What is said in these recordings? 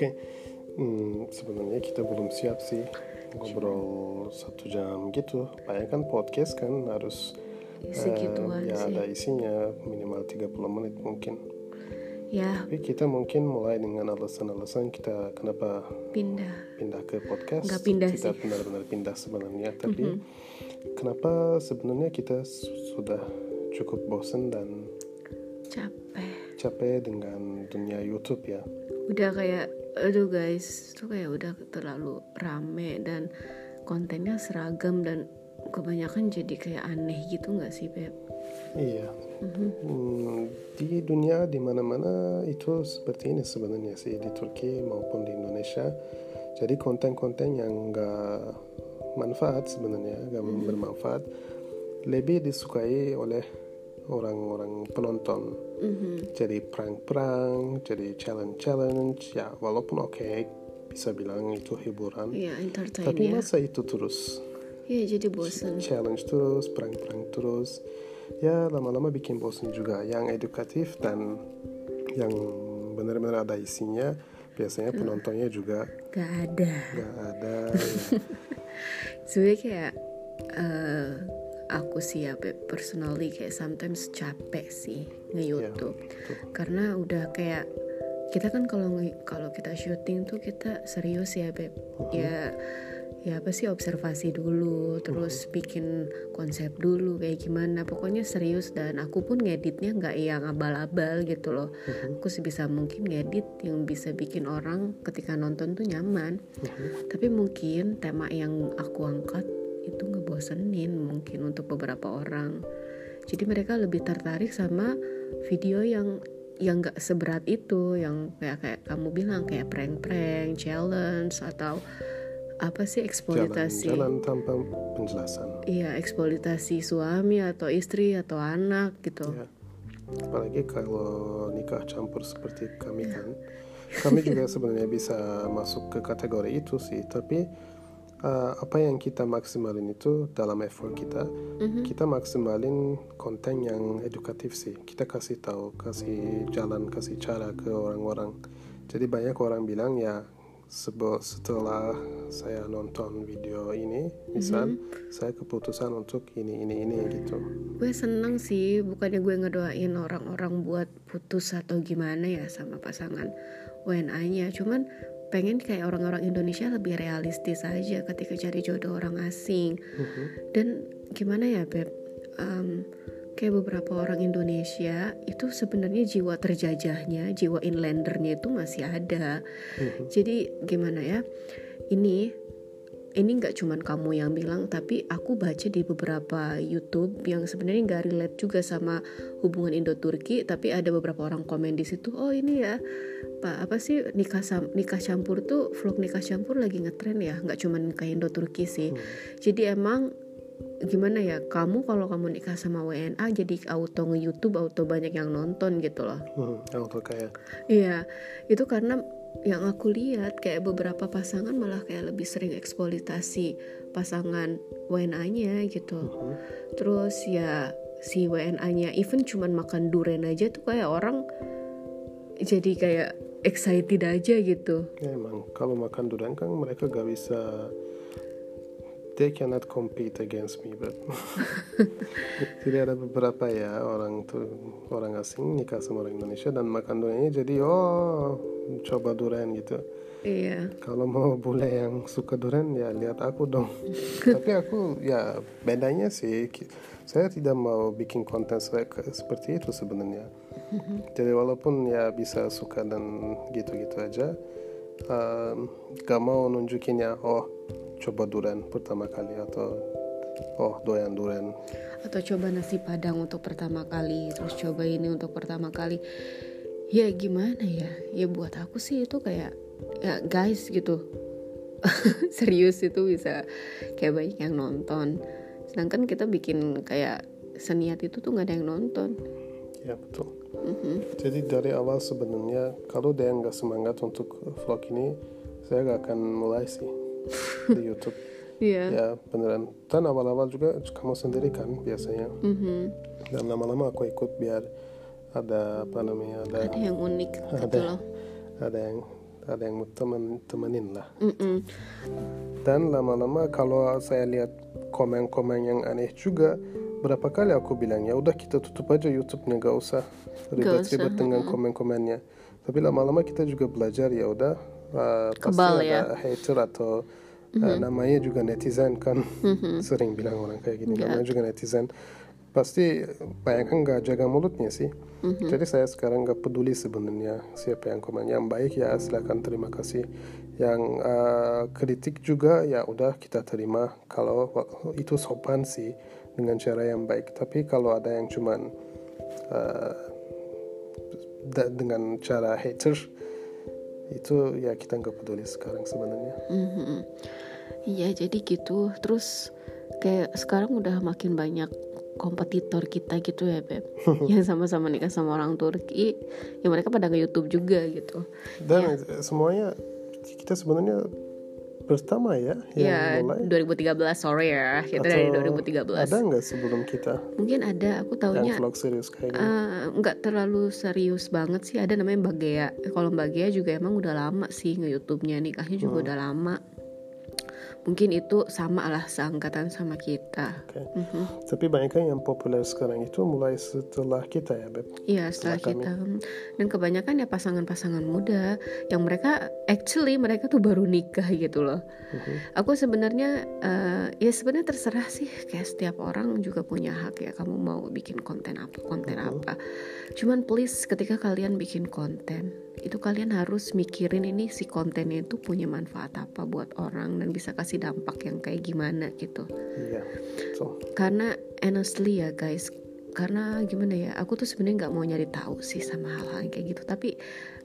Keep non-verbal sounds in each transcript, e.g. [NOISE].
Oke, hmm, sebenarnya kita belum siap sih ngobrol satu jam gitu. Bayangkan podcast kan harus segituan eh, ya sih. ada isinya minimal 30 menit mungkin. Ya, Tapi kita mungkin mulai dengan alasan-alasan kita kenapa pindah. pindah ke podcast. Nggak pindah kita sih. benar-benar pindah sebenarnya. Tapi kenapa sebenarnya kita su- sudah cukup bosan dan Capek. capek dengan dunia YouTube ya. Udah kayak, aduh guys, tuh kayak udah terlalu rame dan kontennya seragam dan kebanyakan jadi kayak aneh gitu nggak sih Beb? Iya. Hmm, di dunia di mana-mana itu seperti ini sebenarnya sih di Turki maupun di Indonesia. Jadi konten-konten yang nggak manfaat sebenarnya nggak bermanfaat lebih disukai oleh orang-orang penonton. Mhm. Jadi prank-prank, jadi challenge-challenge ya walaupun oke bisa bilang itu hiburan. Iya, entertain Tapi ya. masa itu terus Iya, jadi bosen. challenge terus, prank-prank terus. Ya lama-lama bikin bosan juga. Yang edukatif dan yang benar-benar ada isinya. Biasanya penontonnya juga Gak ada. gak ada. [LAUGHS] ya. Sebenernya kayak eh, aku sih ya Beb, personally kayak sometimes capek sih nge-youtube. Betul. karena udah kayak kita kan kalau nge- kalau kita syuting tuh kita serius ya Beb. Ya ya apa sih observasi dulu terus bikin konsep dulu kayak gimana. Pokoknya serius dan aku pun ngeditnya nggak yang abal-abal gitu loh. Aku sebisa mungkin ngedit yang bisa bikin orang ketika nonton tuh nyaman. Tapi mungkin tema yang aku angkat itu ngebosenin mungkin untuk beberapa orang jadi mereka lebih tertarik sama video yang yang nggak seberat itu yang kayak kayak kamu bilang kayak prank-prank challenge atau apa sih eksploitasi Jalan-jalan tanpa penjelasan. iya eksploitasi suami atau istri atau anak gitu Ya. Apalagi kalau nikah campur seperti kami kan. Kami juga [LAUGHS] sebenarnya bisa masuk ke kategori itu sih. Tapi uh, apa yang kita maksimalin itu dalam effort kita, kita maksimalin konten yang edukatif sih. Kita kasih tahu, kasih jalan, kasih cara ke orang-orang. Jadi banyak orang bilang ya setelah saya nonton video ini, misal saya keputusan untuk ini ini ini gitu. gue seneng sih bukannya gue ngedoain orang-orang buat putus atau gimana ya sama pasangan WNA-nya cuman pengen kayak orang-orang Indonesia lebih realistis aja ketika cari jodoh orang asing. Dan gimana ya beb? Em, kayak beberapa orang Indonesia itu sebenarnya jiwa terjajahnya jiwa inlandernya itu masih ada. Jadi gimana ya? Ini ini nggak cuman kamu yang bilang tapi aku baca di beberapa YouTube yang sebenarnya nggak relate juga sama hubungan Indo Turki tapi ada beberapa orang komen di situ oh ini ya pak apa sih nikah sam- nikah campur tuh vlog nikah campur lagi ngetren ya nggak cuman nikah Indo Turki sih. Jadi emang gimana ya kamu kalau kamu nikah sama WNA jadi auto nge YouTube auto banyak yang nonton gitu loh. Hmm, auto kayak Iya, itu karena yang aku lihat kayak beberapa pasangan malah kayak lebih sering eksploitasi pasangan WNA-nya gitu. Terus ya si WNA-nya even cuman makan durian aja tuh kayak orang jadi kayak excited aja gitu. Ya emang kalau makan durian kan mereka gak bisa they cannot compete against me but [LAUGHS] jadi ada beberapa ya orang tuh orang asing nikah sama orang Indonesia dan makan duriannya jadi oh coba durian gitu Iya. kalau mau bule yang suka durian ya lihat aku dong [LAUGHS] tapi aku ya bedanya sih saya tidak mau bikin konten seperti itu sebenarnya [LAUGHS] jadi walaupun ya bisa suka dan gitu-gitu aja um, gak mau nunjukinnya oh coba durian pertama kali atau oh doyan durian Atau coba nasi padang untuk pertama kali, terus coba ini untuk pertama kali. Ya gimana ya? Ya buat aku sih itu kayak ya guys gitu. [LAUGHS] Serius itu bisa kayak banyak yang nonton. Sedangkan kita bikin kayak seniat itu tuh nggak ada yang nonton. ya betul jadi dari awal sebenarnya kalau dia nggak semangat untuk vlog ini saya gak akan mulai sih [LAUGHS] di YouTube Iya. ya beneran dan awal-awal juga kamu sendiri kan biasanya Mhm. dan lama-lama aku ikut biar ada apa namanya ada ada yang unik gitu ada loh ada yang ada yang temen temenin lah. Mm-mm. dan lama-lama kalau saya lihat komen-komen yang aneh juga berapa kali aku bilang ya udah kita tutup aja YouTube-nya gak usah ribet-ribet dengan komen-komennya. Tapi lama-lama kita juga belajar ya udah uh, pasti Kebal ada ya. hater atau uh, namanya juga netizen kan. Sering bilang orang kayak gini namanya juga netizen pasti bayangkan nggak jaga mulutnya sih. Jadi saya sekarang nggak peduli sebenarnya siapa yang komen. Yang baik ya silakan terima kasih. Yang uh, kritik juga ya udah kita terima. Kalau itu sopan sih dengan cara yang baik. Tapi kalau ada yang cuman uh, dengan cara hater itu ya kita nggak peduli sekarang sebenarnya. Mhm. Iya jadi gitu. Terus kayak sekarang udah makin banyak kompetitor kita gitu ya beb. [LAUGHS] Yang sama-sama nikah sama orang Turki ya mereka pada nge YouTube juga gitu. Dan eh, semuanya kita sebenarnya pertama ya ya yang mulai 2013 sorry ya kita dari Atau 2013 ada nggak sebelum kita? Mungkin ada aku yang taunya vlog serius kayak eh, nggak terlalu serius banget sih. Ada namanya Mbak Gea. Kalau Mbak Gea juga emang udah lama sih nge YouTube-nya nikahnya juga udah lama mungkin itu sama lah seangkatan sama kita Oke. Mhm. tapi banyak yang populer sekarang itu mulai setelah kita ya beb Iya setelah Setelah kita dan kebanyakan ya pasangan-pasangan muda yang mereka actually mereka tuh baru nikah gitu loh. Aku sebenarnya eh, ya sebenarnya terserah sih kayak setiap orang juga punya hak ya kamu mau bikin konten apa konten apa. Cuman please ketika kalian bikin konten itu kalian harus mikirin ini si kontennya itu punya manfaat apa buat orang dan bisa kasih dampak yang kayak gimana gitu. Iya so. Karena honestly ya guys karena gimana ya aku tuh sebenarnya nggak mau nyari tahu sih sama hal-hal yang kayak gitu tapi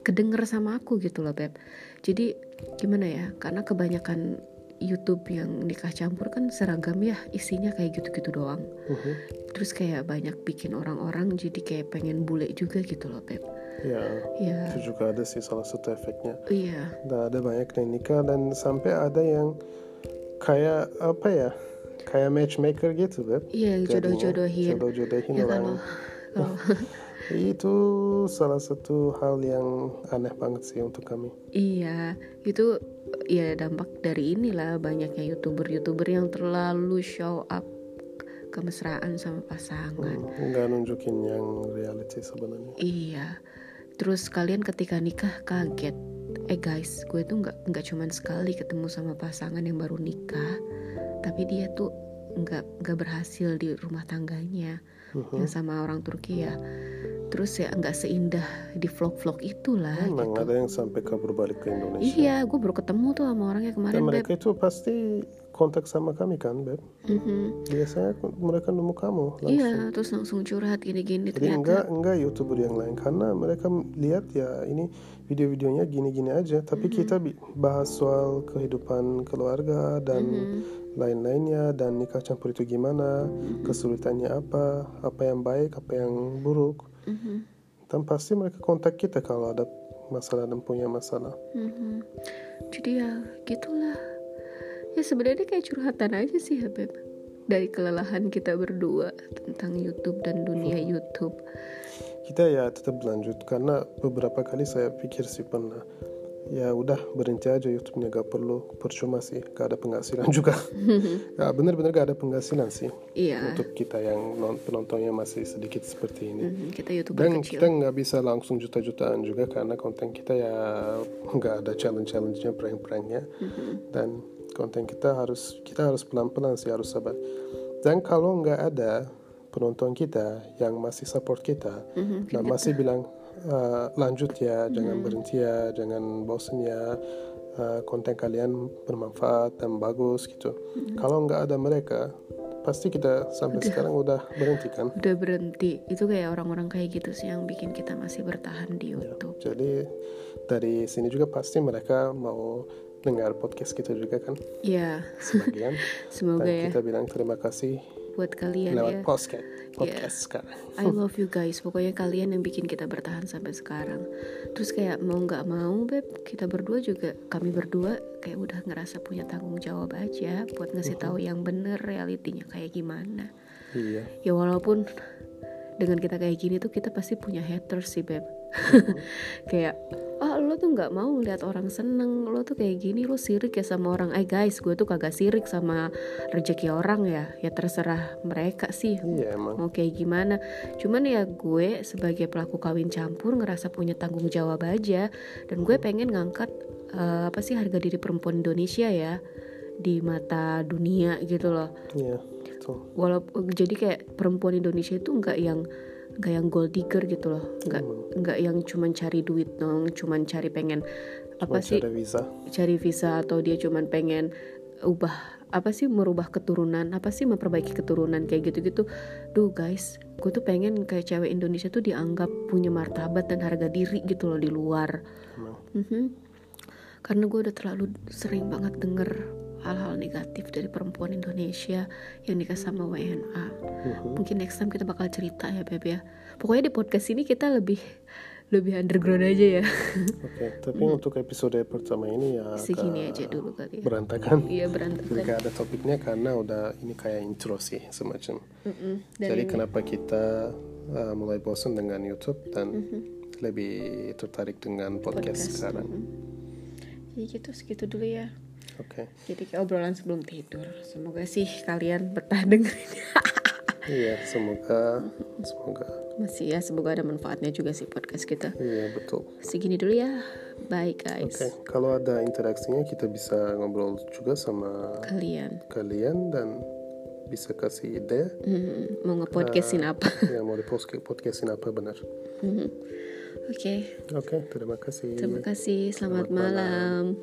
kedenger sama aku gitu loh beb. Jadi gimana ya karena kebanyakan YouTube yang nikah campur kan seragam ya isinya kayak gitu-gitu doang. Mhm. terus kayak banyak bikin orang-orang jadi kayak pengen bule juga gitu loh beb ya ya. itu juga ada sih salah satu efeknya. Iya. Dan ada banyak nikah dan sampai ada yang kayak apa ya kayak matchmaker gitu beb. Iya jodoh-jodohin. jodoh-jodohin ya orang. kalau kalau [LAUGHS] itu salah satu hal yang aneh banget sih untuk kami. Iya, itu ya dampak dari inilah banyaknya youtuber-youtuber yang terlalu show up kemesraan sama pasangan. Hmm, nggak nunjukin yang reality sebenarnya Iya, terus kalian ketika nikah kaget. Eh guys, gue tuh nggak nggak cuman sekali ketemu sama pasangan yang baru nikah, tapi dia tuh nggak nggak berhasil di rumah tangganya Mhm. yang sama orang Turki ya. Terus ya nggak seindah di vlog-vlog itulah. Emang gitu. ada yang sampai kabur balik ke Indonesia Iya, gue baru ketemu tuh sama orangnya dan kemarin, Beb. mereka itu pasti kontak sama kami kan beb Mhm. biasanya mereka nemu kamu langsung Iya, terus langsung curhat gini-gini Jadi ternyata. enggak enggak youtuber yang lain karena mereka lihat ya ini video-videonya gini-gini aja tapi kita bi- bahas soal kehidupan keluarga dan lain-lainnya dan nikah campur itu gimana kesulitannya apa apa yang baik apa yang buruk Mhm, dan pasti mereka kontak kita kalau ada masalah dan punya masalah mhm. Jadi ya gitulah. Ya sebenarnya kayak curhatan aja sih ya Beb. Dari kelelahan kita berdua tentang YouTube dan dunia YouTube. kita ya tetap lanjut karena beberapa kali saya pikir sih pernah ya udah berhenti aja YouTube-nya gak perlu percuma sih gak ada penghasilan juga [LAUGHS] ya bener-bener gak ada penghasilan sih Iya. untuk kita yang non- penontonnya masih sedikit seperti ini Mhm, kita YouTuber dan kecil. kita nggak bisa langsung juta-jutaan juga karena konten kita ya [LAUGHS] nggak ada challenge-challenge-nya prank-pranknya Mhm. dan konten kita harus kita harus pelan-pelan sih harus sabar dan kalau nggak ada penonton kita yang masih support kita Mhm, dan masih bilang "Eh, lanjut ya jangan berhenti ya jangan bosen ya. Eh, konten kalian bermanfaat dan bagus gitu. Kalau nggak ada mereka pasti kita sampai sekarang udah berhenti kan? Udah berhenti. Itu kayak orang-orang kayak gitu sih yang bikin kita masih bertahan di YouTube. jadi dari sini juga pasti mereka mau dengar podcast kita juga kan? Iya, sebagian. [LAUGHS] Semoga dan ya. kita bilang terima kasih buat kalian lewat ya. podcast podcast sekarang I love you guys. Pokoknya kalian yang bikin kita bertahan sampai sekarang. Terus kayak mau nggak mau beb, kita berdua juga kami berdua kayak udah ngerasa punya tanggung jawab aja buat ngasih tahu yang bener realitinya kayak gimana. iya Ya walaupun dengan kita kayak gini tuh kita pasti punya haters sih beb [LAUGHS] kayak lo tuh nggak mau lihat orang seneng. Lo tuh kayak gini lo sirik ya sama orang. Eh guys gue tuh kagak sirik sama rezeki orang ya. Ya terserah mereka sih. Iya emang. Mau kayak gimana. Cuman ya gue sebagai pelaku kawin campur ngerasa punya tanggung jawab aja. Dan gue pengen ngangkat eh, apa sih harga diri perempuan Indonesia ya di mata dunia gitu loh. Iya betul. Walaupun jadi kayak perempuan Indonesia itu nggak yang nggak yang gold digger gitu loh. Nggak nggak yang cuman cari duit dong cuman cari pengen apa Cuma sih? cara visa. Cari visa atau dia cuman pengen ubah apa sih merubah keturunan apa sih memperbaiki keturunan kayak gitu-gitu. Duh guys gue tuh pengen kayak cewek Indonesia tuh dianggap punya martabat dan harga diri gitu loh di luar. Emang. Mhm. karena gue udah terlalu sering banget denger hal-hal negatif dari perempuan Indonesia yang nikah sama WNA Mhm. mungkin next time kita bakal cerita ya beb ya. Pokoknya di podcast ini kita lebih lebih underground aja ya. [LAUGHS] Oke tapi untuk episode pertama ini ya Hmm. segini aja dulu kali ya. berantakan. Iya berantakan. Gak ada topiknya karena udah ini kayak intro sih semacam. Mm-mm. Dan jadi ini- kenapa kita uh, mulai bosan dengan YouTube dan Mhm. lebih tertarik dengan podcast, sekarang? jadi gitu segitu dulu ya oke. Jadi kayak obrolan sebelum tidur. Semoga sih kalian betah [LAUGHS] dengerin. Iya semoga semoga. Masih ya semoga ada manfaatnya juga sih podcast kita. Iya betul. Segini dulu ya. Bye guys. Oke, kalau ada interaksinya kita bisa ngobrol juga sama kalian. kalian dan bisa kasih ide. Hmm, mau ngepodcastin apa? yang mau di post- podcastin apa benar. Mhm. oke. Oke, terima kasih. terima kasih. Selamat, malam.